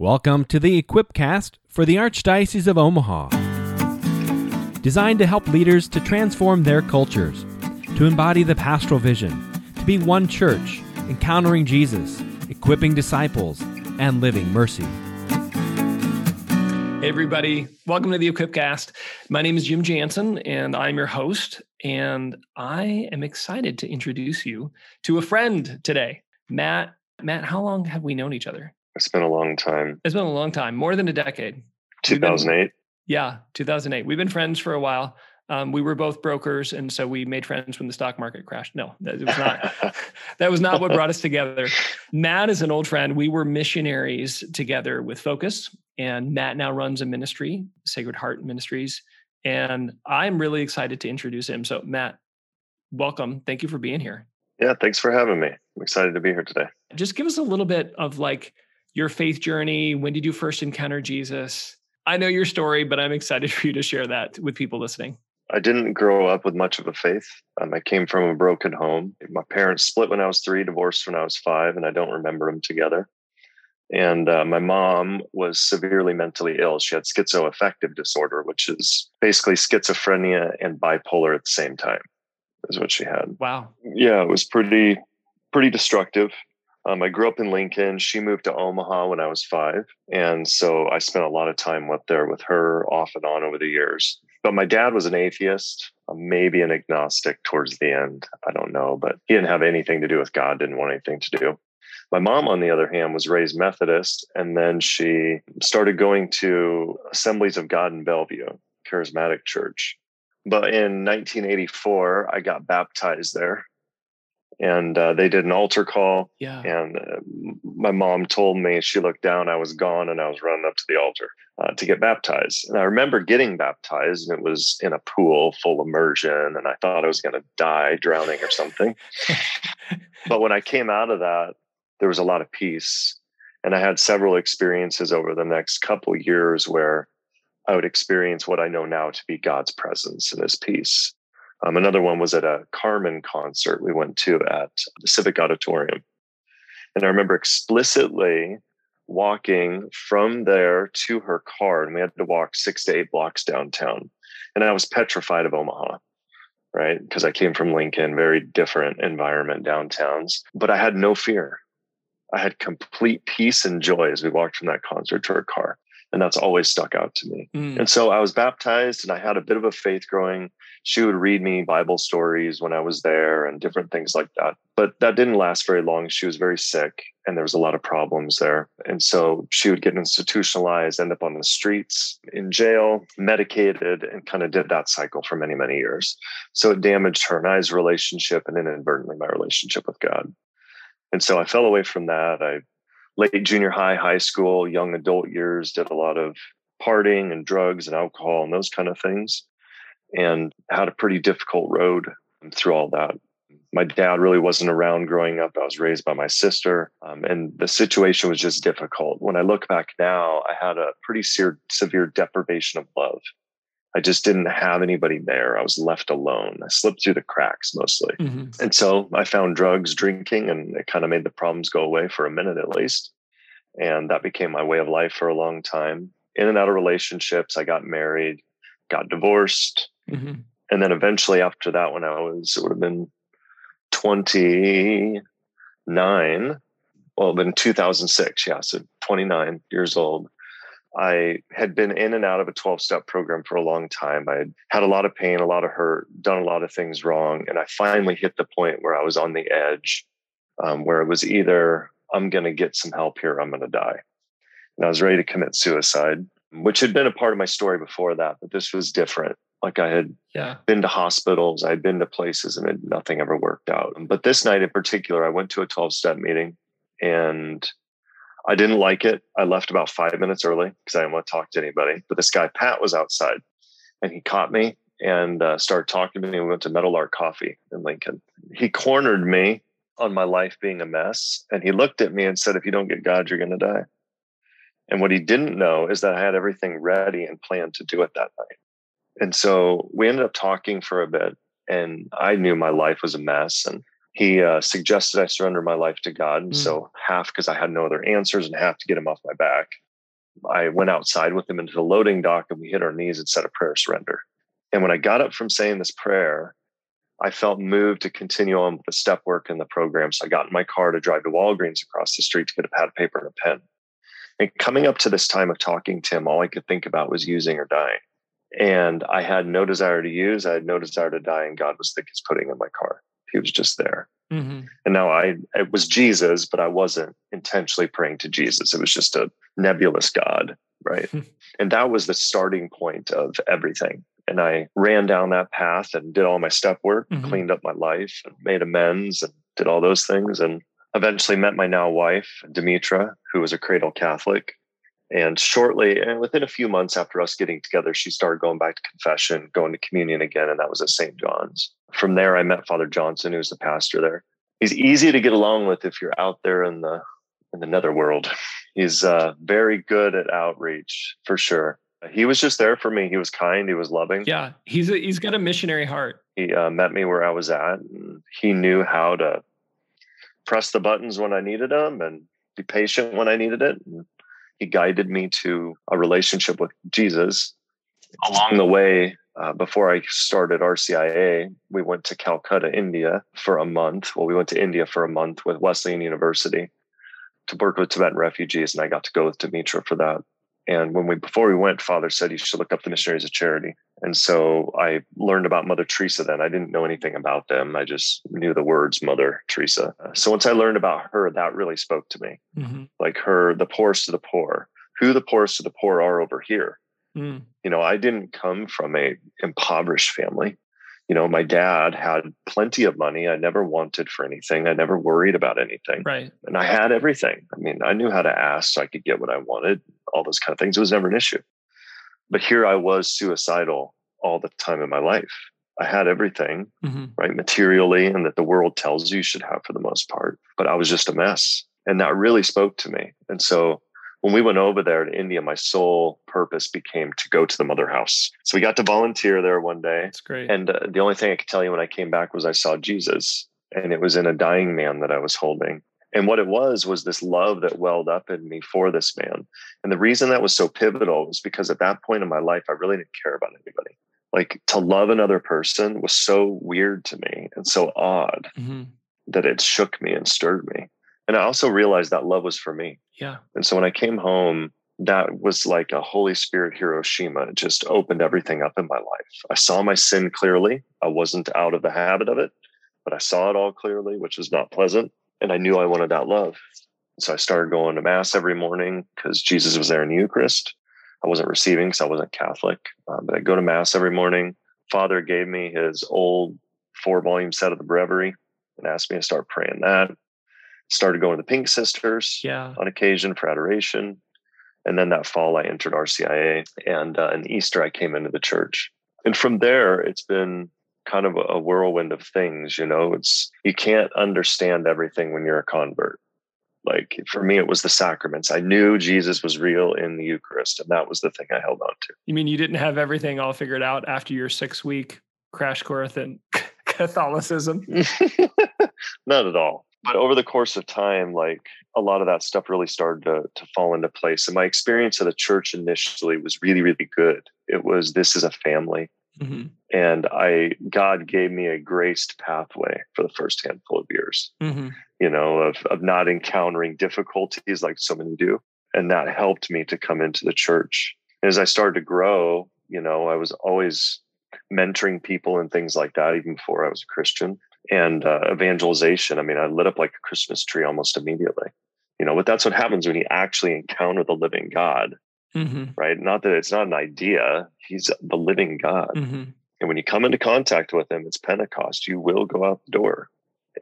Welcome to the Equipcast for the Archdiocese of Omaha. Designed to help leaders to transform their cultures, to embody the pastoral vision, to be one church, encountering Jesus, equipping disciples, and living mercy. Hey, everybody. Welcome to the Equipcast. My name is Jim Jansen, and I'm your host. And I am excited to introduce you to a friend today, Matt. Matt, how long have we known each other? It's been a long time. It's been a long time, more than a decade. 2008. Yeah, 2008. We've been friends for a while. Um, we were both brokers, and so we made friends when the stock market crashed. No, that was not. that was not what brought us together. Matt is an old friend. We were missionaries together with Focus, and Matt now runs a ministry, Sacred Heart Ministries, and I'm really excited to introduce him. So, Matt, welcome. Thank you for being here. Yeah, thanks for having me. I'm excited to be here today. Just give us a little bit of like your faith journey. When did you first encounter Jesus? I know your story, but I'm excited for you to share that with people listening. I didn't grow up with much of a faith. Um, I came from a broken home. My parents split when I was three, divorced when I was five, and I don't remember them together. And uh, my mom was severely mentally ill. She had schizoaffective disorder, which is basically schizophrenia and bipolar at the same time, is what she had. Wow. Yeah, it was pretty, pretty destructive. Um, I grew up in Lincoln. She moved to Omaha when I was five. And so I spent a lot of time up there with her off and on over the years. But my dad was an atheist, uh, maybe an agnostic towards the end. I don't know, but he didn't have anything to do with God, didn't want anything to do. My mom, on the other hand, was raised Methodist, and then she started going to Assemblies of God in Bellevue, Charismatic Church. But in 1984, I got baptized there and uh, they did an altar call. Yeah. And uh, my mom told me she looked down, I was gone, and I was running up to the altar uh, to get baptized. And I remember getting baptized, and it was in a pool full immersion, and I thought I was going to die drowning or something. but when I came out of that, there was a lot of peace, and I had several experiences over the next couple years where I would experience what I know now to be God's presence and His peace. Um, another one was at a Carman concert we went to at the Civic Auditorium. And I remember explicitly walking from there to her car, and we had to walk six to eight blocks downtown. And I was petrified of Omaha, right? Because I came from Lincoln, very different environment downtowns, but I had no fear. I had complete peace and joy as we walked from that concert to her car. And that's always stuck out to me. Mm. And so I was baptized and I had a bit of a faith growing she would read me Bible stories when I was there and different things like that. But that didn't last very long. She was very sick and there was a lot of problems there. And so she would get institutionalized, end up on the streets, in jail, medicated, and kind of did that cycle for many, many years. So it damaged her and I's relationship and inadvertently my relationship with God. And so I fell away from that. I late junior high, high school, young adult years, did a lot of partying and drugs and alcohol and those kind of things and had a pretty difficult road through all that. My dad really wasn't around growing up. I was raised by my sister, um, and the situation was just difficult. When I look back now, I had a pretty severe, severe deprivation of love. I just didn't have anybody there. I was left alone. I slipped through the cracks mostly. Mm-hmm. And so I found drugs, drinking, and it kind of made the problems go away for a minute at least. And that became my way of life for a long time. In and out of relationships, I got married, got divorced, Mm-hmm. And then eventually after that, when I was, it would have been 29, well, then 2006, yeah, so 29 years old. I had been in and out of a 12 step program for a long time. I had had a lot of pain, a lot of hurt, done a lot of things wrong. And I finally hit the point where I was on the edge, um, where it was either I'm going to get some help here, I'm going to die. And I was ready to commit suicide, which had been a part of my story before that, but this was different. Like I had yeah. been to hospitals, I'd been to places and it, nothing ever worked out. But this night in particular, I went to a 12 step meeting and I didn't like it. I left about five minutes early because I didn't want to talk to anybody. But this guy, Pat, was outside and he caught me and uh, started talking to me. We went to Meadowlark Coffee in Lincoln. He cornered me on my life being a mess. And he looked at me and said, If you don't get God, you're going to die. And what he didn't know is that I had everything ready and planned to do it that night. And so we ended up talking for a bit, and I knew my life was a mess. And he uh, suggested I surrender my life to God. And mm. so half because I had no other answers, and half to get him off my back. I went outside with him into the loading dock and we hit our knees and said a prayer surrender. And when I got up from saying this prayer, I felt moved to continue on with the step work in the program. So I got in my car to drive to Walgreens across the street to get a pad of paper and a pen. And coming up to this time of talking to him, all I could think about was using or dying. And I had no desire to use, I had no desire to die, and God was the putting in my car. He was just there. Mm-hmm. And now I it was Jesus, but I wasn't intentionally praying to Jesus. It was just a nebulous God, right? and that was the starting point of everything. And I ran down that path and did all my step work, mm-hmm. cleaned up my life, and made amends and did all those things. And eventually met my now wife, Demetra, who was a cradle Catholic. And shortly, and within a few months after us getting together, she started going back to confession, going to communion again, and that was at St. John's. From there, I met Father Johnson, who's the pastor there. He's easy to get along with if you're out there in the in the netherworld. He's uh, very good at outreach for sure. He was just there for me. He was kind. He was loving. Yeah, he's a, he's got a missionary heart. He uh, met me where I was at, and he knew how to press the buttons when I needed them and be patient when I needed it. And he guided me to a relationship with Jesus. Along the way, uh, before I started RCIA, we went to Calcutta, India for a month. Well, we went to India for a month with Wesleyan University to work with Tibetan refugees, and I got to go with Demetra for that. And when we before we went, Father said you should look up the missionaries of charity. And so I learned about Mother Teresa then. I didn't know anything about them. I just knew the words Mother Teresa. So once I learned about her, that really spoke to me. Mm-hmm. Like her, the poorest of the poor, who the poorest of the poor are over here. Mm. You know, I didn't come from a impoverished family you know, my dad had plenty of money. I never wanted for anything. I never worried about anything. Right. And I had everything. I mean, I knew how to ask so I could get what I wanted, all those kind of things. It was never an issue. But here I was suicidal all the time in my life. I had everything, mm-hmm. right, materially, and that the world tells you should have for the most part. But I was just a mess. And that really spoke to me. And so when we went over there to India, my sole purpose became to go to the mother house. So we got to volunteer there one day. That's great. And uh, the only thing I could tell you when I came back was I saw Jesus, and it was in a dying man that I was holding. And what it was was this love that welled up in me for this man. And the reason that was so pivotal was because at that point in my life, I really didn't care about anybody. Like to love another person was so weird to me and so odd mm-hmm. that it shook me and stirred me. And I also realized that love was for me. Yeah. And so when I came home, that was like a Holy Spirit Hiroshima. It just opened everything up in my life. I saw my sin clearly. I wasn't out of the habit of it, but I saw it all clearly, which was not pleasant. And I knew I wanted that love. So I started going to Mass every morning because Jesus was there in the Eucharist. I wasn't receiving because I wasn't Catholic, um, but I go to Mass every morning. Father gave me his old four volume set of the Breviary and asked me to start praying that started going to the Pink Sisters yeah. on occasion for adoration. And then that fall, I entered RCIA, and uh, in Easter, I came into the church. And from there, it's been kind of a whirlwind of things. You know, it's you can't understand everything when you're a convert. Like for me, it was the sacraments. I knew Jesus was real in the Eucharist, and that was the thing I held on to. You mean you didn't have everything all figured out after your six week crash course in Catholicism? Not at all but over the course of time like a lot of that stuff really started to, to fall into place and my experience of the church initially was really really good it was this is a family mm-hmm. and i god gave me a graced pathway for the first handful of years mm-hmm. you know of, of not encountering difficulties like so many do and that helped me to come into the church and as i started to grow you know i was always mentoring people and things like that even before i was a christian and uh, evangelization. I mean, I lit up like a Christmas tree almost immediately. You know, but that's what happens when you actually encounter the living God, mm-hmm. right? Not that it's not an idea; He's the living God. Mm-hmm. And when you come into contact with Him, it's Pentecost. You will go out the door,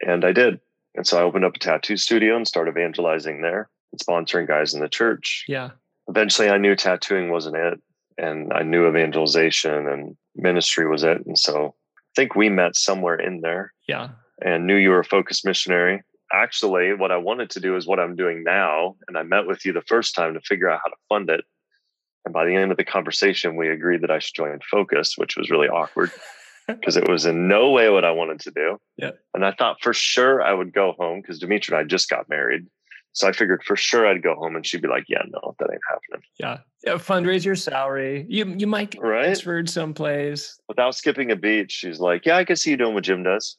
and I did. And so I opened up a tattoo studio and started evangelizing there and sponsoring guys in the church. Yeah. Eventually, I knew tattooing wasn't it, and I knew evangelization and ministry was it. And so I think we met somewhere in there. Yeah. And knew you were a Focus missionary. Actually, what I wanted to do is what I'm doing now. And I met with you the first time to figure out how to fund it. And by the end of the conversation, we agreed that I should join Focus, which was really awkward because it was in no way what I wanted to do. Yeah. And I thought for sure I would go home because Demetra and I just got married. So I figured for sure I'd go home and she'd be like, yeah, no, that ain't happening. Yeah. yeah fundraise your salary. You you might get right? transferred someplace. Without skipping a beat, she's like, yeah, I can see you doing what Jim does.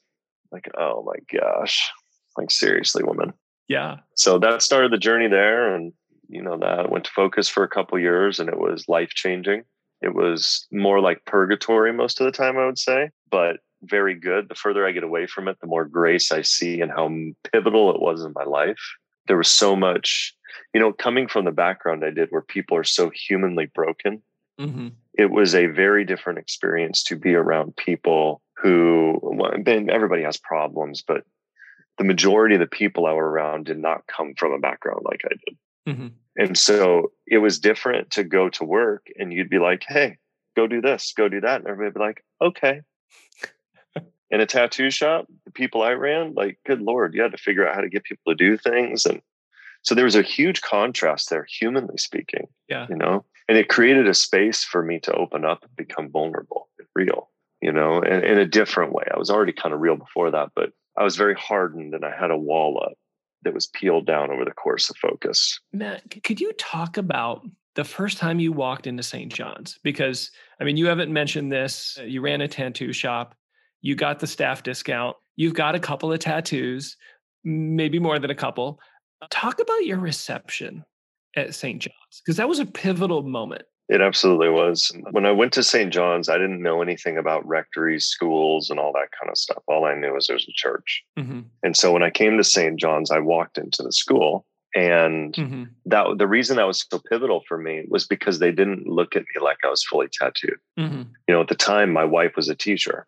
Like, oh my gosh. Like, seriously, woman. Yeah. So that started the journey there. And, you know, that I went to focus for a couple years and it was life changing. It was more like purgatory most of the time, I would say, but very good. The further I get away from it, the more grace I see and how pivotal it was in my life. There was so much, you know, coming from the background I did where people are so humanly broken. Mm-hmm. It was a very different experience to be around people who, well, everybody has problems, but the majority of the people I were around did not come from a background like I did. Mm-hmm. And so it was different to go to work and you'd be like, hey, go do this, go do that. And everybody would be like, okay. In a tattoo shop, the people I ran, like, good Lord, you had to figure out how to get people to do things. And so there was a huge contrast there, humanly speaking. Yeah. You know, and it created a space for me to open up and become vulnerable and real, you know, and in a different way. I was already kind of real before that, but I was very hardened and I had a wall up that was peeled down over the course of focus. Matt, could you talk about the first time you walked into St. John's? Because I mean, you haven't mentioned this. Uh, you ran a tattoo shop, you got the staff discount, you've got a couple of tattoos, maybe more than a couple. Talk about your reception at St. John's, because that was a pivotal moment. It absolutely was. When I went to St. John's, I didn't know anything about rectories, schools, and all that kind of stuff. All I knew was there was a church. Mm-hmm. And so when I came to St. John's, I walked into the school. And mm-hmm. that the reason that was so pivotal for me was because they didn't look at me like I was fully tattooed. Mm-hmm. You know, at the time, my wife was a teacher,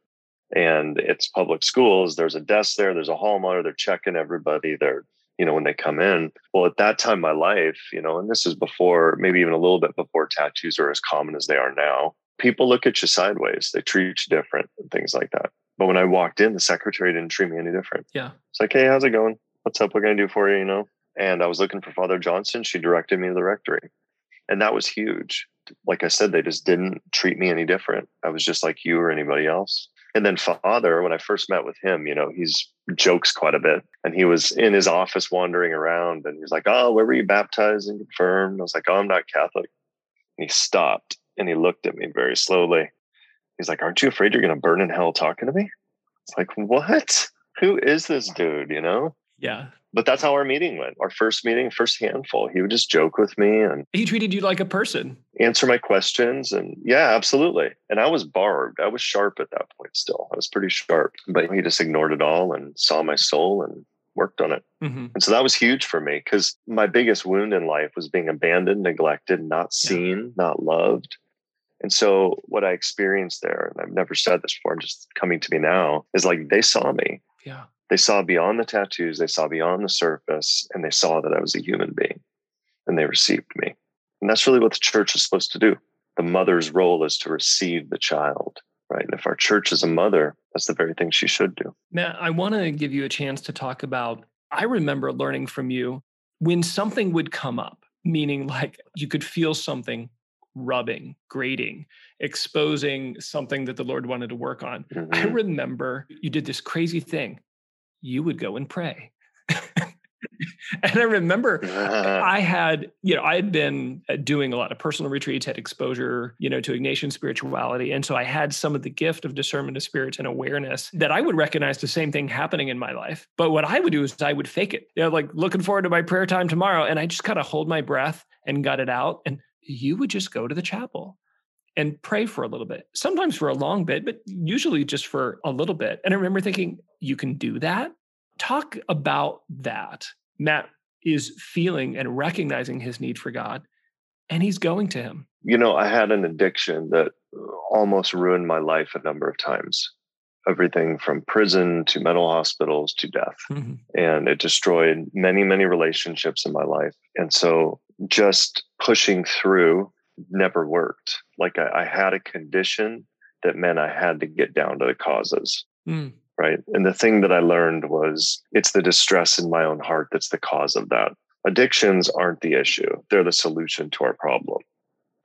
and it's public schools. There's a desk there. There's a hall monitor. They're checking everybody. They're you know, when they come in. Well, at that time my life, you know, and this is before, maybe even a little bit before tattoos are as common as they are now, people look at you sideways. They treat you different and things like that. But when I walked in, the secretary didn't treat me any different. Yeah. It's like, hey, how's it going? What's up? What can I do for you? You know? And I was looking for Father Johnson. She directed me to the rectory. And that was huge. Like I said, they just didn't treat me any different. I was just like you or anybody else. And then father, when I first met with him, you know, he's jokes quite a bit. And he was in his office wandering around and he's like, Oh, where were you baptized and confirmed? I was like, Oh, I'm not Catholic. And he stopped and he looked at me very slowly. He's like, Aren't you afraid you're going to burn in hell talking to me? It's like, What? Who is this dude? You know? Yeah but that's how our meeting went. Our first meeting, first handful, he would just joke with me and he treated you like a person, answer my questions. And yeah, absolutely. And I was barbed. I was sharp at that point still. I was pretty sharp, but he just ignored it all and saw my soul and worked on it. Mm-hmm. And so that was huge for me because my biggest wound in life was being abandoned, neglected, not seen, yeah. not loved. And so what I experienced there, and I've never said this before, I'm just coming to me now, is like they saw me. Yeah they saw beyond the tattoos, they saw beyond the surface, and they saw that I was a human being and they received me. And that's really what the church is supposed to do. The mother's role is to receive the child, right? And if our church is a mother, that's the very thing she should do. Matt, I want to give you a chance to talk about. I remember learning from you when something would come up, meaning like you could feel something rubbing, grating, exposing something that the Lord wanted to work on. Mm-hmm. I remember you did this crazy thing you would go and pray. and I remember I had, you know, I had been uh, doing a lot of personal retreats, had exposure, you know, to Ignatian spirituality. And so I had some of the gift of discernment of spirits and awareness that I would recognize the same thing happening in my life. But what I would do is I would fake it, you know, like looking forward to my prayer time tomorrow. And I just kind of hold my breath and gut it out. And you would just go to the chapel and pray for a little bit, sometimes for a long bit, but usually just for a little bit. And I remember thinking, you can do that. Talk about that. Matt is feeling and recognizing his need for God, and he's going to him. You know, I had an addiction that almost ruined my life a number of times. Everything from prison to mental hospitals to death. Mm-hmm. And it destroyed many, many relationships in my life. And so just pushing through never worked. Like I, I had a condition that meant I had to get down to the causes. Mm. Right. And the thing that I learned was it's the distress in my own heart that's the cause of that. Addictions aren't the issue, they're the solution to our problem.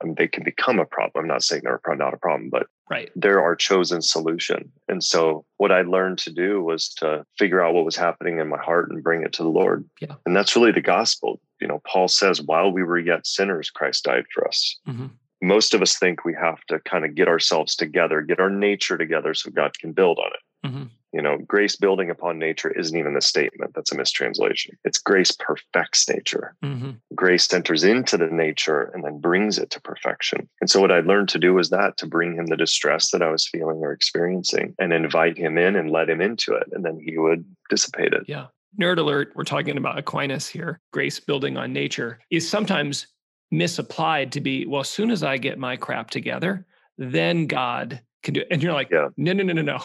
I mean, they can become a problem. I'm not saying they're not a problem, but Right. They're our chosen solution. And so what I learned to do was to figure out what was happening in my heart and bring it to the Lord. Yeah. And that's really the gospel. You know, Paul says, while we were yet sinners, Christ died for us. Mm-hmm. Most of us think we have to kind of get ourselves together, get our nature together so God can build on it. Mm-hmm. You know, grace building upon nature isn't even the statement. That's a mistranslation. It's grace perfects nature. Mm-hmm. Grace enters into the nature and then brings it to perfection. And so, what I learned to do was that to bring him the distress that I was feeling or experiencing and invite him in and let him into it. And then he would dissipate it. Yeah. Nerd alert, we're talking about Aquinas here. Grace building on nature is sometimes misapplied to be, well, as soon as I get my crap together, then God can do it. And you're like, Yeah. no, no, no, no, no.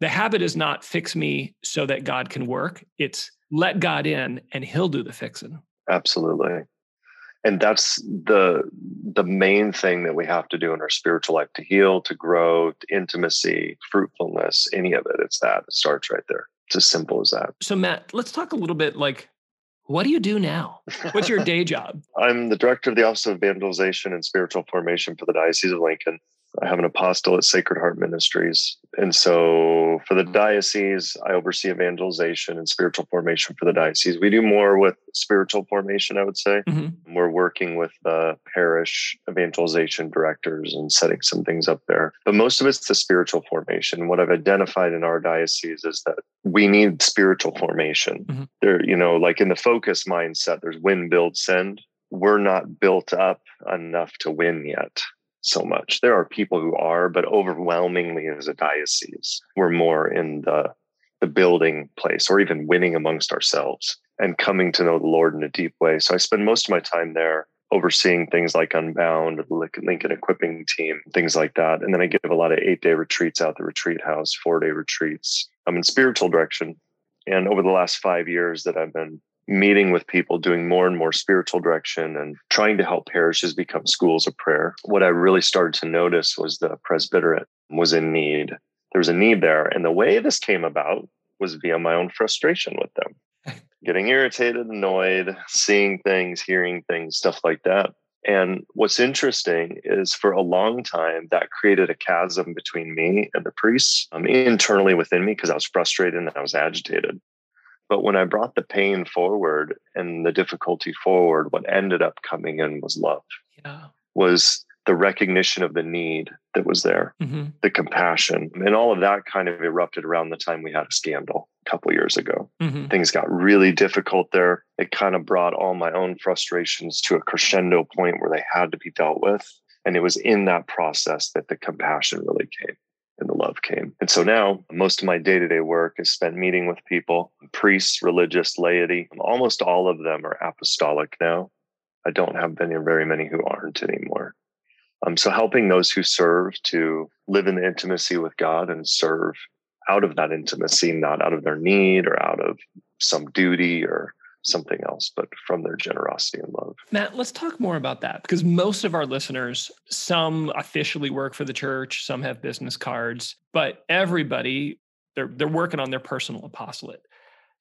The habit is not fix me so that God can work. It's let God in and he'll do the fixing. Absolutely. And that's the the main thing that we have to do in our spiritual life to heal, to grow, to intimacy, fruitfulness, any of it. It's that. It starts right there. It's as simple as that. So, Matt, let's talk a little bit like, what do you do now? What's your day job? I'm the director of the Office of Evangelization and Spiritual Formation for the Diocese of Lincoln. I have an apostle at Sacred Heart Ministries. And so for the diocese, I oversee evangelization and spiritual formation for the diocese. We do more with spiritual formation, I would say. Mm-hmm. We're working with the parish evangelization directors and setting some things up there. But most of it's the spiritual formation. What I've identified in our diocese is that we need spiritual formation. Mhm. There, you know, like in the focus mindset, there's win, build, send. We're not built up enough to win yet so much. There are people who are, but overwhelmingly as a diocese, we're more in the the building place or even winning amongst ourselves and coming to know the Lord in a deep way. So I spend most of my time there overseeing things like Unbound, the Lincoln Equipping Team, things like that. And then I give a lot of eight day retreats out the retreat house, four day retreats. I'm in spiritual direction. And over the last five years that I've been meeting with people, doing more and more spiritual direction and trying to help parishes become schools of prayer. What I really started to notice was the presbyterate was in need. There was a need there. And the way this came about was via my own frustration with them, getting irritated, annoyed, seeing things, hearing things, stuff like that. And what's interesting is for a long time, that created a chasm between me and the priests um, internally within me because I was frustrated and I was agitated. But when I brought the pain forward and the difficulty forward, what ended up coming in was love, Yeah. was the recognition of the need that was there, Mm-hmm. the compassion. And all of that kind of erupted around the time we had a scandal a couple years ago. Mm-hmm. Things got really difficult there. It kind of brought all my own frustrations to a crescendo point where they had to be dealt with. And it was in that process that the compassion really came and the love came. And so now most of my day to day work is spent meeting with people, priests, religious, laity. Almost all of them are apostolic now. I don't have any, very many who aren't anymore. Um, so helping those who serve to live in the intimacy with God and serve out of that intimacy, not out of their need or out of some duty or something else, but from their generosity and love. Matt, let's talk more about that because most of our listeners, some officially work for the church, some have business cards, but everybody they're they're working on their personal apostolate.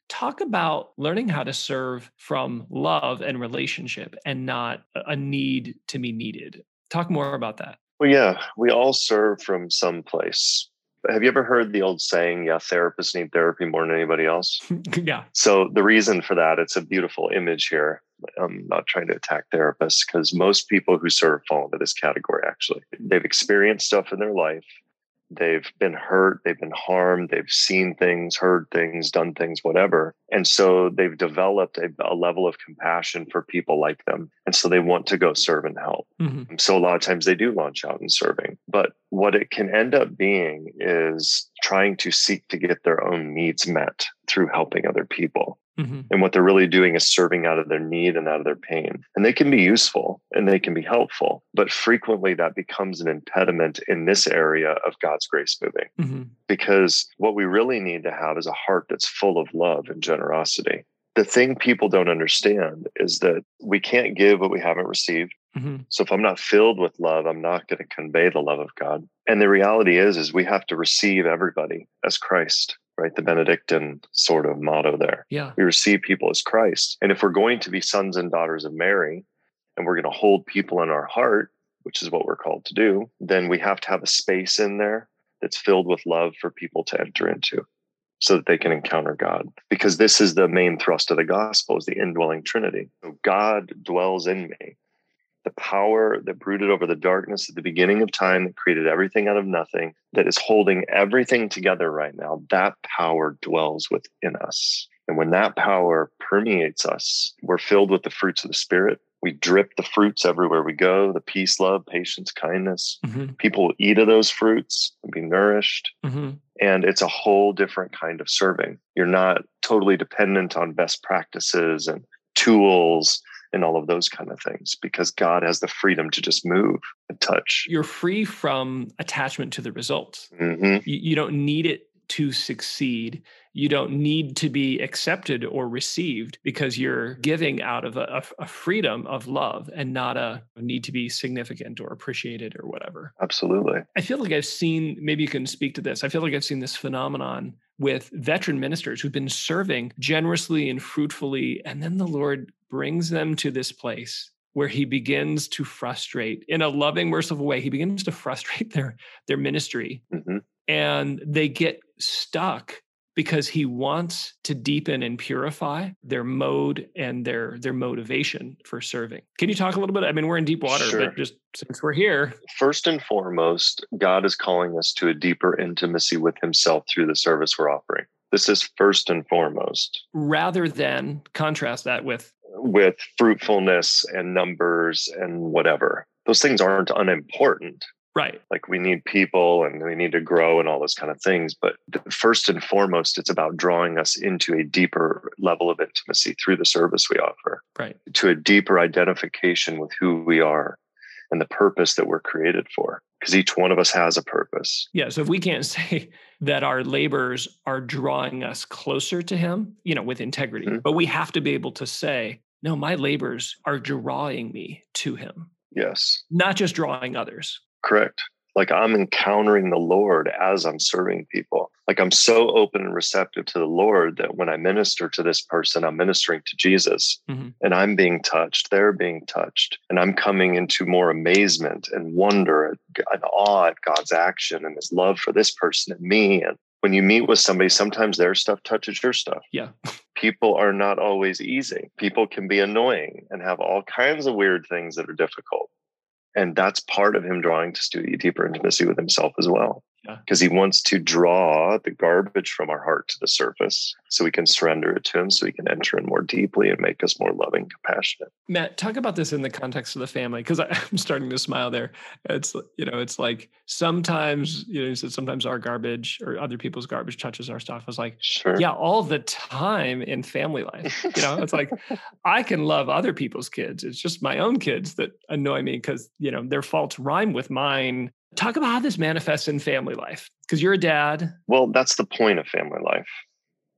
Talk about learning how to serve from love and relationship and not a need to be needed. Talk more about that. Well, yeah, we all serve from some place. Have you ever heard the old saying, yeah, therapists need therapy more than anybody else? yeah. So the reason for that, it's a beautiful image here. I'm not trying to attack therapists because most people who serve fall into this category actually. They've experienced stuff in their life. They've been hurt, they've been harmed, they've seen things, heard things, done things, whatever. And so they've developed a, a level of compassion for people like them. And so they want to go serve and help. Mhm. So a lot of times they do launch out in serving. But what it can end up being is trying to seek to get their own needs met through helping other people. Mhm. And what they're really doing is serving out of their need and out of their pain. And they can be useful and they can be helpful, but frequently that becomes an impediment in this area of God's grace moving. Mhm. Because what we really need to have is a heart that's full of love and generosity. The thing people don't understand is that we can't give what we haven't received. Mhm. So if I'm not filled with love, I'm not going to convey the love of God. And the reality is, is we have to receive everybody as Christ, right? The Benedictine sort of motto there. Yeah. We receive people as Christ. And if we're going to be sons and daughters of Mary and we're going to hold people in our heart, which is what we're called to do, then we have to have a space in there that's filled with love for people to enter into so that they can encounter God. Because this is the main thrust of the gospel is the indwelling Trinity. So God dwells in me. The power that brooded over the darkness at the beginning of time that created everything out of nothing, that is holding everything together right now, that power dwells within us. And when that power permeates us, we're filled with the fruits of the Spirit we drip the fruits everywhere we go the peace love patience kindness mm-hmm. people eat of those fruits and be nourished mm-hmm. and it's a whole different kind of serving you're not totally dependent on best practices and tools and all of those kind of things because God has the freedom to just move and touch. You're free from attachment to the results. Mm-hmm. You, you, don't need it to succeed you don't need to be accepted or received because you're giving out of a, a, freedom of love and not a need to be significant or appreciated or whatever. Absolutely. I feel like I've seen, maybe you can speak to this. I feel like I've seen this phenomenon with veteran ministers who've been serving generously and fruitfully. And then the Lord brings them to this place where he begins to frustrate in a loving merciful way he begins to frustrate their their ministry mm-hmm. and they get stuck because he wants to deepen and purify their mode and their their motivation for serving. Can you talk a little bit? I mean, we're in deep water, sure. but just since we're here. First and foremost, God is calling us to a deeper intimacy with himself through the service we're offering. This is first and foremost. Rather than contrast that with with fruitfulness and numbers and whatever. Those things aren't unimportant. Right. Like we need people and we need to grow and all those kind of things. But first and foremost, it's about drawing us into a deeper level of intimacy through the service we offer. Right. To a deeper identification with who we are and the purpose that we're created for. Because each one of us has a purpose. Yeah. So if we can't say that our labors are drawing us closer to Him, you know, with integrity, mm-hmm. but we have to be able to say, no, my labors are drawing me to Him. Yes. Not just drawing others. Correct. Like I'm encountering the Lord as I'm serving people. Like I'm so open and receptive to the Lord that when I minister to this person, I'm ministering to Jesus mm-hmm. and I'm being touched. They're being touched. And I'm coming into more amazement and wonder and awe at God's action and his love for this person and me. And when you meet with somebody, sometimes their stuff touches your stuff. Yeah. People are not always easy. People can be annoying and have all kinds of weird things that are difficult. And that's part of him drawing to studio deeper intimacy with himself as well because yeah. he wants to draw the garbage from our heart to the surface so we can surrender it to him so he can enter in more deeply and make us more loving compassionate. Matt talk about this in the context of the family because i'm starting to smile there. It's you know it's like sometimes you know you said sometimes our garbage or other people's garbage touches our stuff. I was like sure. yeah all the time in family life. You know it's like i can love other people's kids. It's just my own kids that annoy me because you know their faults rhyme with mine Talk about how this manifests in family life because you're a dad. Well, that's the point of family life.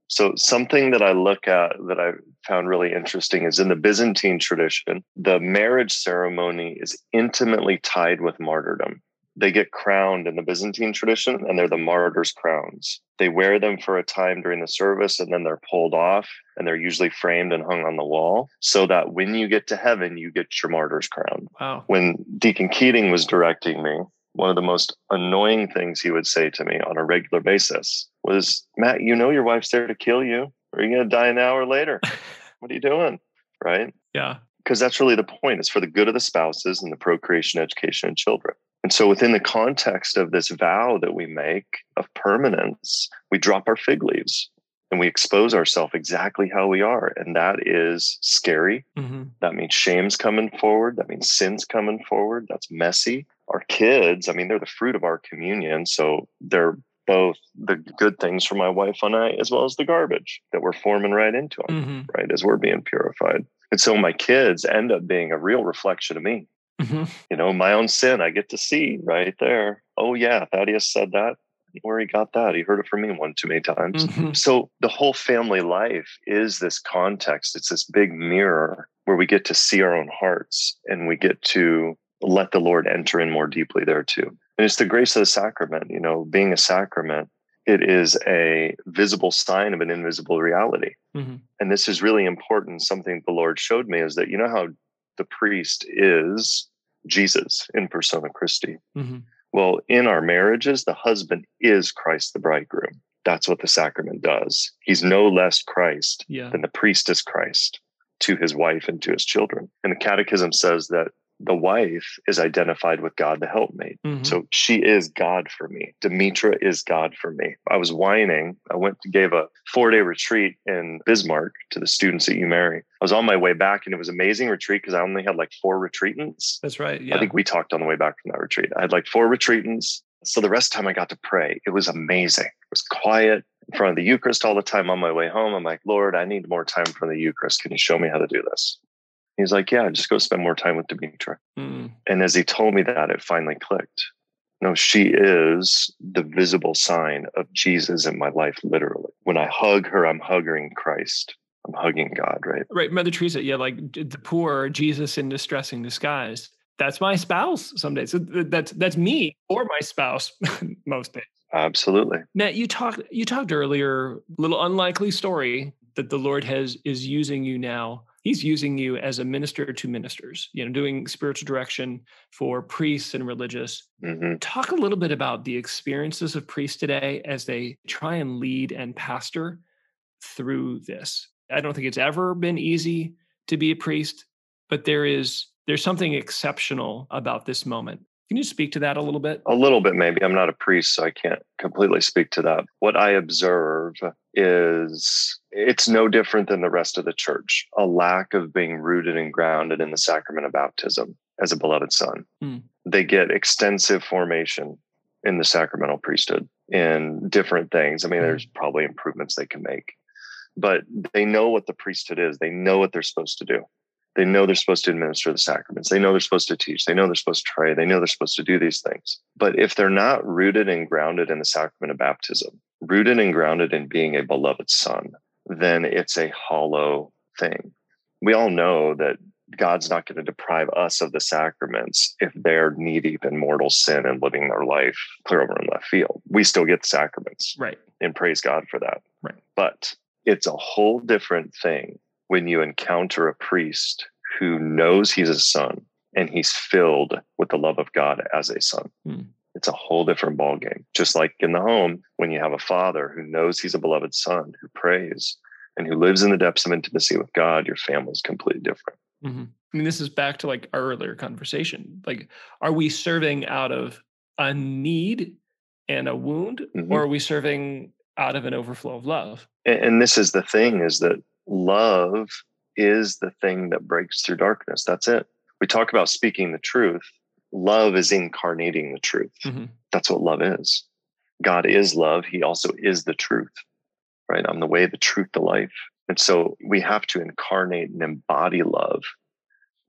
So, something that I look at that I found really interesting is in the Byzantine tradition, the marriage ceremony is intimately tied with martyrdom. They get crowned in the Byzantine tradition and they're the martyrs' crowns. They wear them for a time during the service and then they're pulled off and they're usually framed and hung on the wall so that when you get to heaven, you get your martyr's crown. Wow. When Deacon Keating was directing me, one of the most annoying things he would say to me on a regular basis was, Matt, you know your wife's there to kill you. Are you going to die an hour later? what are you doing? Right? Yeah. Because that's really the point. It's for the good of the spouses and the procreation, education, and children. And so, within the context of this vow that we make of permanence, we drop our fig leaves and we expose ourselves exactly how we are. And that is scary. Mm-hmm. That means shame's coming forward. That means sin's coming forward. That's messy our kids, I mean, they're the fruit of our communion. So they're both the good things for my wife and I, as well as the garbage that we're forming right into them, mm-hmm. right? As we're being purified. And so my kids end up being a real reflection of me. Mm-hmm. You know, my own sin, I get to see right there. Oh, yeah, Thaddeus said that. Where he got that, he heard it from me one too many times. Mm-hmm. So the whole family life is this context. It's this big mirror where we get to see our own hearts and we get to let the Lord enter in more deeply there too. And it's the grace of the sacrament, you know, being a sacrament, it is a visible sign of an invisible reality. Mm-hmm. And this is really important. Something the Lord showed me is that, you know, how the priest is Jesus in persona Christi. Mm-hmm. Well, in our marriages, the husband is Christ the bridegroom. That's what the sacrament does. He's no less Christ Yeah. than the priest is Christ to his wife and to his children. And the catechism says that the wife is identified with God the helpmate. Mhm. So she is God for me. Demetra is God for me. I was whining. I went to gave a four day retreat in Bismarck to the students at UMary. I was on my way back and it was amazing retreat because I only had like four retreatants. That's right. Yeah. I think we talked on the way back from that retreat. I had like four retreatants. So the rest of the time I got to pray. It was amazing. It was quiet in front of the Eucharist all the time on my way home. I'm like, Lord, I need more time from the Eucharist. Can you show me how to do this? He's like, Yeah, just go spend more time with Demetra. Mm. And as he told me that, it finally clicked. No, she is the visible sign of Jesus in my life, literally. When I hug her, I'm hugging Christ. I'm hugging God, right? Right. Mother Teresa, yeah, like the poor Jesus in distressing disguise. That's my spouse some days. So That's that's me or my spouse most days. Absolutely. Matt, you talked you talked earlier, little unlikely story that the Lord has is using you now. He's using you as a minister to ministers, you know, doing spiritual direction for priests and religious. hmm Talk a little bit about the experiences of priests today as they try and lead and pastor through this. I don't think it's ever been easy to be a priest, but there is there's something exceptional about this moment. Can you speak to that a little bit? A little bit, maybe. I'm not a priest, so I can't completely speak to that. What I observe is it's no different than the rest of the church a lack of being rooted and grounded in the sacrament of baptism as a beloved son. Hmm. They get extensive formation in the sacramental priesthood in different things. I mean, Hmm. there's probably improvements they can make, but they know what the priesthood is, they know what they're supposed to do. They know they're supposed to administer the sacraments. They know they're supposed to teach. They know they're supposed to pray. They know they're supposed to do these things. But if they're not rooted and grounded in the sacrament of baptism, rooted and grounded in being a beloved son, then it's a hollow thing. We all know that God's not going to deprive us of the sacraments if they're knee deep in mortal sin and living their life clear over in left field. We still get the sacraments Right. and praise God for that. Right. But it's a whole different thing when you encounter a priest who knows he's a son and he's filled with the love of God as a son. Hmm. It's a whole different ballgame. Just like in the home, when you have a father who knows he's a beloved son, who prays and who lives in the depths of intimacy with God, your family's completely different. Mhm. I mean, this is back to like our earlier conversation. Like, are we serving out of a need and a wound, Mhm. or are we serving out of an overflow of love? And, and this is the thing is that love is the thing that breaks through darkness. That's it. We talk about speaking the truth. Love is incarnating the truth. Mhm. That's what love is. God is love. He also is the truth, right? I'm the way, the truth, the life. And so we have to incarnate and embody love.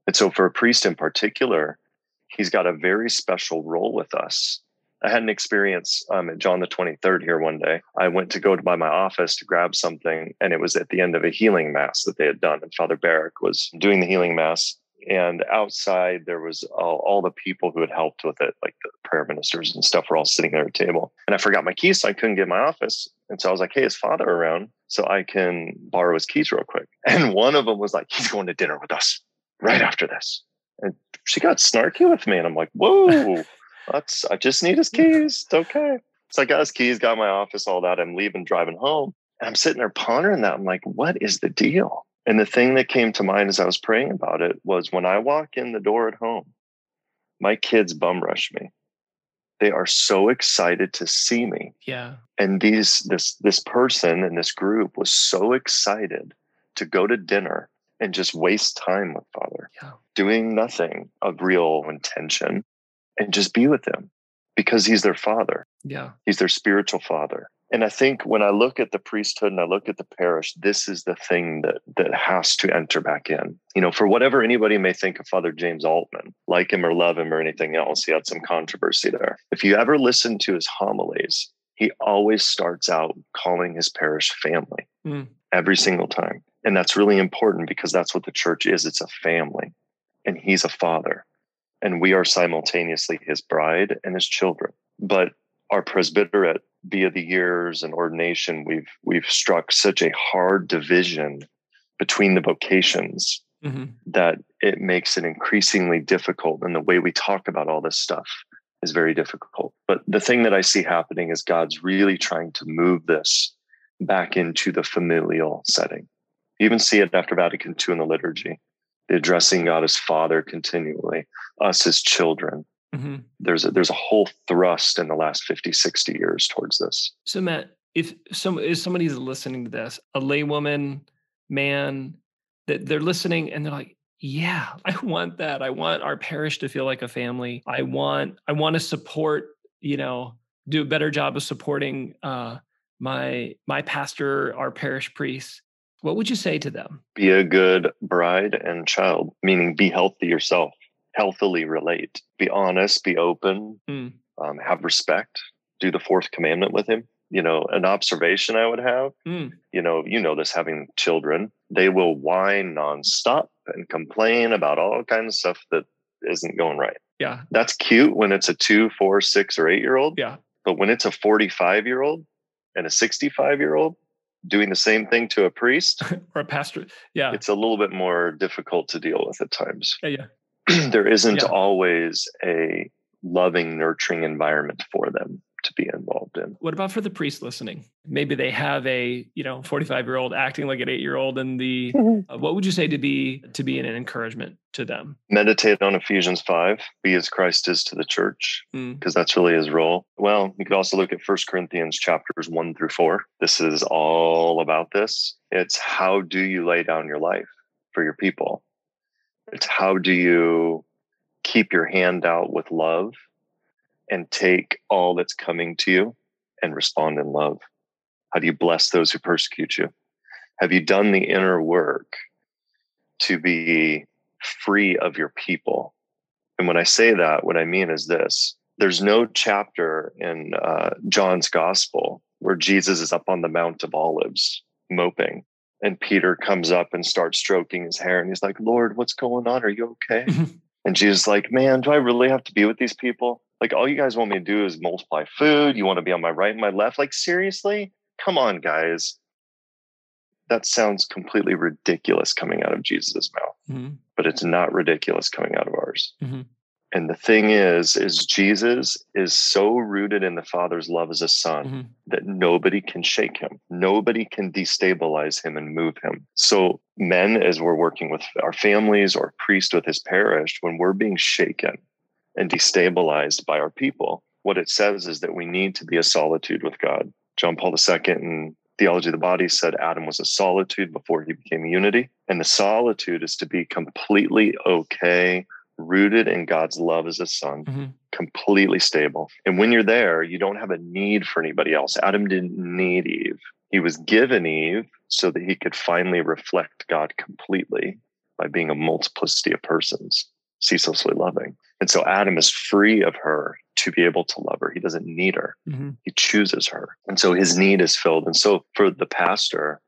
And so for a priest in particular, he's got a very special role with us. I had an experience um, at John the 23rd here one day. I went to go to by my office to grab something, and it was at the end of a healing mass that they had done. And Father Barrick was doing the healing mass. And outside, there was all, all the people who had helped with it, like the prayer ministers and stuff, were all sitting there at a table. And I forgot my keys, so I couldn't get my office. And so I was like, "Hey, is Father around? So I can borrow his keys real quick." And one of them was like, "He's going to dinner with us right after this." And she got snarky with me, and I'm like, "Whoa, that's I just need his keys. It's okay." So I got his keys, got my office, all that. I'm leaving, driving home, and I'm sitting there pondering that. I'm like, "What is the deal?" And the thing that came to mind as I was praying about it was when I walk in the door at home, my kids bum rush me. They are so excited to see me. Yeah. And these this this person in this group was so excited to go to dinner and just waste time with Father, Yeah. doing nothing of real intention and just be with them because he's their father. Yeah. He's their spiritual father. And I think when I look at the priesthood and I look at the parish, this is the thing that that has to enter back in. You know, for whatever anybody may think of Father James Altman, like him or love him or anything else, he had some controversy there. If you ever listen to his homilies, he always starts out calling his parish family Mm. every single time. And that's really important because that's what the church is. It's a family. And he's a father. And we are simultaneously his bride and his children. But our presbyterate via the years and ordination we've we've struck such a hard division between the vocations mm-hmm. that it makes it increasingly difficult. And the way we talk about all this stuff is very difficult. But the thing that I see happening is God's really trying to move this back into the familial setting. You even see it after Vatican II in the liturgy, addressing God as Father continually, us as children. Mm-hmm. There's a, there's a whole thrust in the last 50, 60 years towards this. So Matt, if some if somebody's listening to this, a laywoman, man, that they're listening and they're like, yeah, I want that. I want our parish to feel like a family. I want I want to support, you know, do a better job of supporting uh my my pastor, our parish priest. What would you say to them? Be a good bride and child, meaning be healthy yourself, healthily relate, be honest, be open, mm. um, have respect, do the fourth commandment with him you know an observation i would have mm. you know you know this having children they will whine nonstop and complain about all kinds of stuff that isn't going right yeah that's cute when it's a two four six or eight year old yeah but when it's a 45 year old and a 65 year old doing the same thing to a priest or a pastor yeah it's a little bit more difficult to deal with at times yeah, yeah. there isn't yeah. always a loving nurturing environment for them to be involved in. What about for the priest listening? Maybe they have a, you know, 45 year old acting like an eight year old and the, mm-hmm. uh, what would you say to be, to be an encouragement to them? Meditate on Ephesians 5, be as Christ is to the church, because mm. that's really his role. Well, you could also look at First Corinthians chapters one through four. This is all about this. It's how do you lay down your life for your people? It's how do you keep your hand out with love and take all that's coming to you and respond in love? How do you bless those who persecute you? Have you done the inner work to be free of your people? And when I say that, what I mean is this there's no chapter in uh, John's gospel where Jesus is up on the Mount of Olives moping. And Peter comes up and starts stroking his hair. And he's like, Lord, what's going on? Are you okay? and Jesus is like, Man, do I really have to be with these people? Like, all you guys want me to do is multiply food. You want to be on my right and my left. Like, seriously? Come on, guys. That sounds completely ridiculous coming out of Jesus' mouth, mm-hmm. but it's not ridiculous coming out of ours. Mm-hmm. And the thing is, is Jesus is so rooted in the Father's love as a son mm-hmm. that nobody can shake him. Nobody can destabilize him and move him. So men, as we're working with our families or priest with his parish, when we're being shaken, and destabilized by our people. What it says is that we need to be a solitude with God. John Paul II in Theology of the Body said Adam was a solitude before he became unity. And the solitude is to be completely okay, rooted in God's love as a son, mm-hmm. completely stable. And when you're there, you don't have a need for anybody else. Adam didn't need Eve. He was given Eve so that he could finally reflect God completely by being a multiplicity of persons ceaselessly loving. And so Adam is free of her to be able to love her. He doesn't need her, mm-hmm. he chooses her. And so his need is filled. And so for the pastor,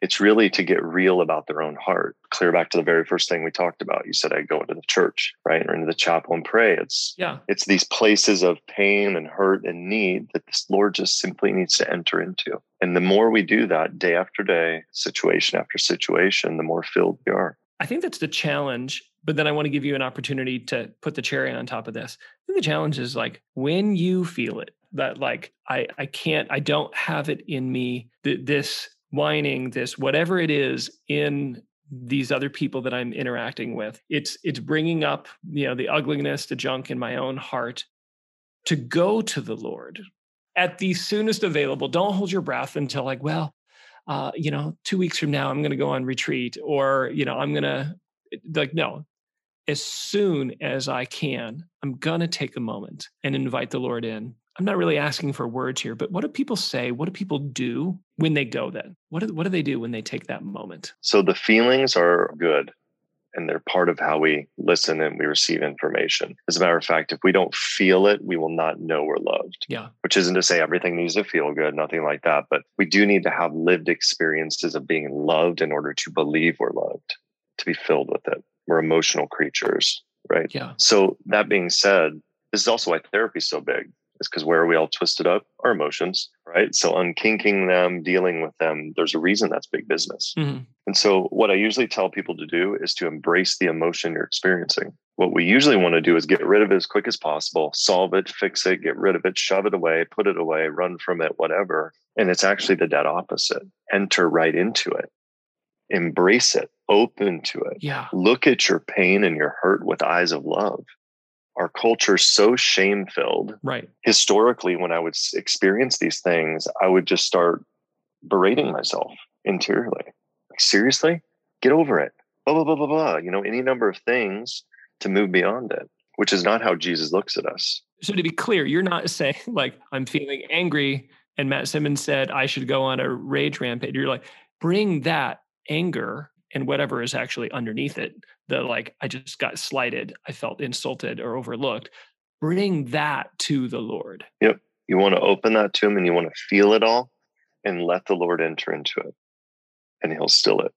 it's really to get real about their own heart. Clear back to the very first thing we talked about. You said I go into the church, right, or into the chapel and pray. It's yeah, it's these places of pain and hurt and need that this Lord just simply needs to enter into. And the more we do that day after day, situation after situation, the more filled we are. I think that's the challenge but then I want to give you an opportunity to put the cherry on top of this. I think the challenge is like when you feel it, that like I I can't, I don't have it in me. That this whining, this whatever it is in these other people that I'm interacting with, it's it's bringing up you know the ugliness, the junk in my own heart. To go to the Lord at the soonest available. Don't hold your breath until like, well, uh, you know, two weeks from now I'm going to go on retreat, or you know, I'm going to like no as soon as I can, I'm going to take a moment and invite the Lord in. I'm not really asking for words here, but what do people say? What do people do when they go then? What do, what do they do when they take that moment? So the feelings are good and they're part of how we listen and we receive information. As a matter of fact, if we don't feel it, we will not know we're loved. Yeah. Which isn't to say everything needs to feel good, nothing like that, but we do need to have lived experiences of being loved in order to believe we're loved, to be filled with it we're emotional creatures, right? Yeah. So that being said, this is also why therapy is so big. Is because where are we all twisted up? Our emotions, right? So unkinking them, dealing with them, there's a reason that's big business. Mm-hmm. And so what I usually tell people to do is to embrace the emotion you're experiencing. What we usually want to do is get rid of it as quick as possible, solve it, fix it, get rid of it, shove it away, put it away, run from it, whatever. And it's actually the dead opposite. Enter right into it. Embrace it, open to it. Yeah. Look at your pain and your hurt with eyes of love our culture so shame filled. Right. Historically, when I would experience these things, I would just start berating myself interiorly. Like, seriously? Get over it. Blah, blah, blah, blah, blah. You know, any number of things to move beyond it, which is not how Jesus looks at us. So, to be clear, you're not saying, like, I'm feeling angry and Matt Simmons said I should go on a rage rampage. You're like, bring that anger and whatever is actually underneath it the like i just got slighted i felt insulted or overlooked bring that to the lord. Yep. You want to open that to him and you want to feel it all and let the lord enter into it and he'll still it.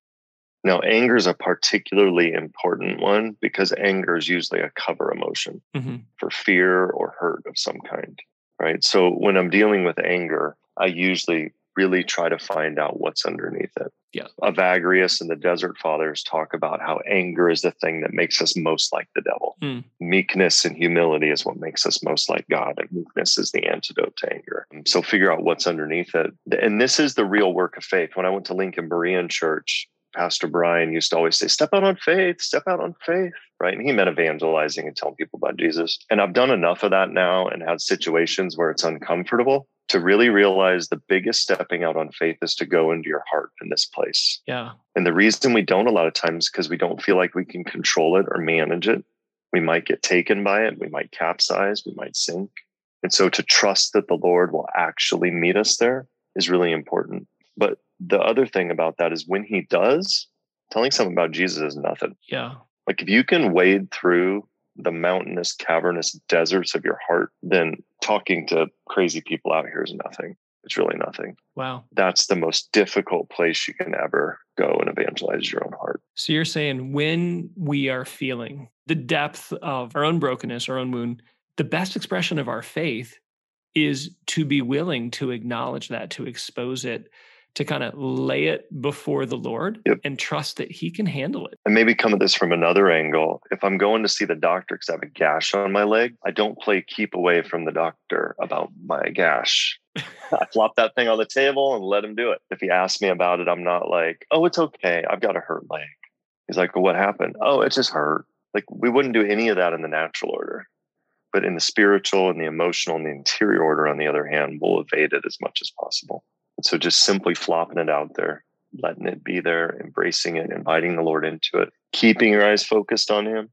Now anger is a particularly important one because anger is usually a cover emotion mm-hmm. for fear or hurt of some kind right? So when i'm dealing with anger i usually really try to find out what's underneath it. Yeah. Evagrius and the Desert Fathers talk about how anger is the thing that makes us most like the devil. Mm. Meekness and humility is what makes us most like God, and meekness is the antidote to anger. So figure out what's underneath it. And this is the real work of faith. When I went to Lincoln Berean Church, Pastor Brian used to always say, Step out on faith, step out on faith. Right. And he meant evangelizing and telling people about Jesus. And I've done enough of that now and had situations where it's uncomfortable to really realize the biggest stepping out on faith is to go into your heart in this place. Yeah. And the reason we don't a lot of times because we don't feel like we can control it or manage it. We might get taken by it. We might capsize. We might sink. And so to trust that the Lord will actually meet us there is really important. But the other thing about that is when he does, telling someone about Jesus is nothing. Yeah. Like if you can wade through the mountainous, cavernous deserts of your heart, then talking to crazy people out here is nothing. It's really nothing. Wow. That's the most difficult place you can ever go and evangelize your own heart. So you're saying when we are feeling the depth of our own brokenness, our own wound, the best expression of our faith is to be willing to acknowledge that, to expose it, to kind of lay it before the Lord yep. and trust that He can handle it. And maybe come at this from another angle. If I'm going to see the doctor because I have a gash on my leg, I don't play keep away from the doctor about my gash. I flop that thing on the table and let him do it. If he asks me about it, I'm not like, oh, it's okay. I've got a hurt leg. He's like, well, what happened? Oh, it just hurt. Like we wouldn't do any of that in the natural order. But in the spiritual and the emotional and the interior order, on the other hand, we'll evade it as much as possible. So just simply flopping it out there, letting it be there, embracing it, inviting the Lord into it, keeping your eyes focused on Him.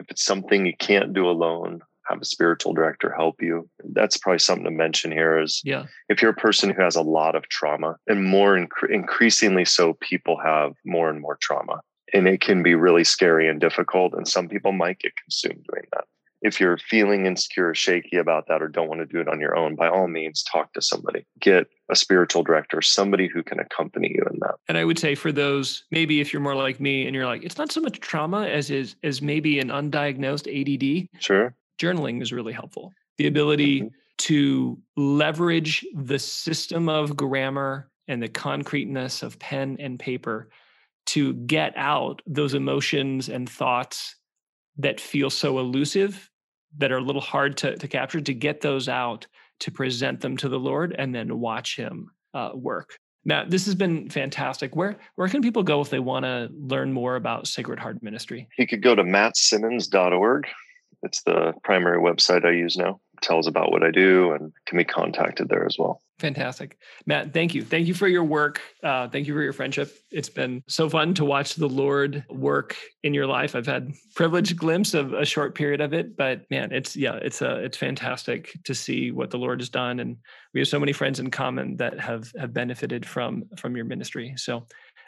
If it's something you can't do alone, have a spiritual director help you. That's probably something to mention here is yeah. if you're a person who has a lot of trauma and more inc- increasingly so people have more and more trauma and it can be really scary and difficult and some people might get consumed doing that if you're feeling insecure or shaky about that or don't want to do it on your own, by all means, talk to somebody. Get a spiritual director, somebody who can accompany you in that. And I would say for those, maybe if you're more like me and you're like, it's not so much trauma as is as maybe an undiagnosed ADD. Sure. Journaling is really helpful. The ability mm-hmm. to leverage the system of grammar and the concreteness of pen and paper to get out those emotions and thoughts that feel so elusive that are a little hard to, to capture to get those out to present them to the lord and then watch him uh, work Matt, this has been fantastic. Where where can people go if they want to learn more about Sacred Heart Ministry? You could go to mattsimmons.org. It's the primary website I use now. It tells about what I do and can be contacted there as well. Fantastic. Matt, thank you. Thank you for your work. Uh, thank you for your friendship. It's been so fun to watch the Lord work in your life. I've had privileged glimpse of a short period of it, but man, it's yeah, it's a it's fantastic to see what the Lord has done. And we have so many friends in common that have have benefited from from your ministry. So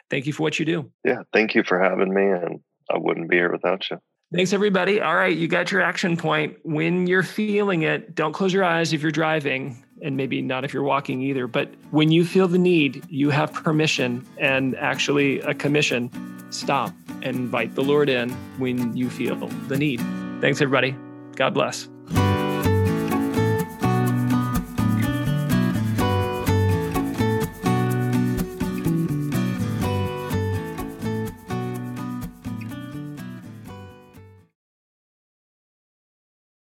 thank you for what you do. Yeah, thank you for having me. And I wouldn't be here without you. Thanks, everybody. All right, you got your action point. When you're feeling it, don't close your eyes if you're driving and maybe not if you're walking either. But when you feel the need, you have permission and actually a commission. Stop and invite the Lord in when you feel the need. Thanks, everybody. God bless.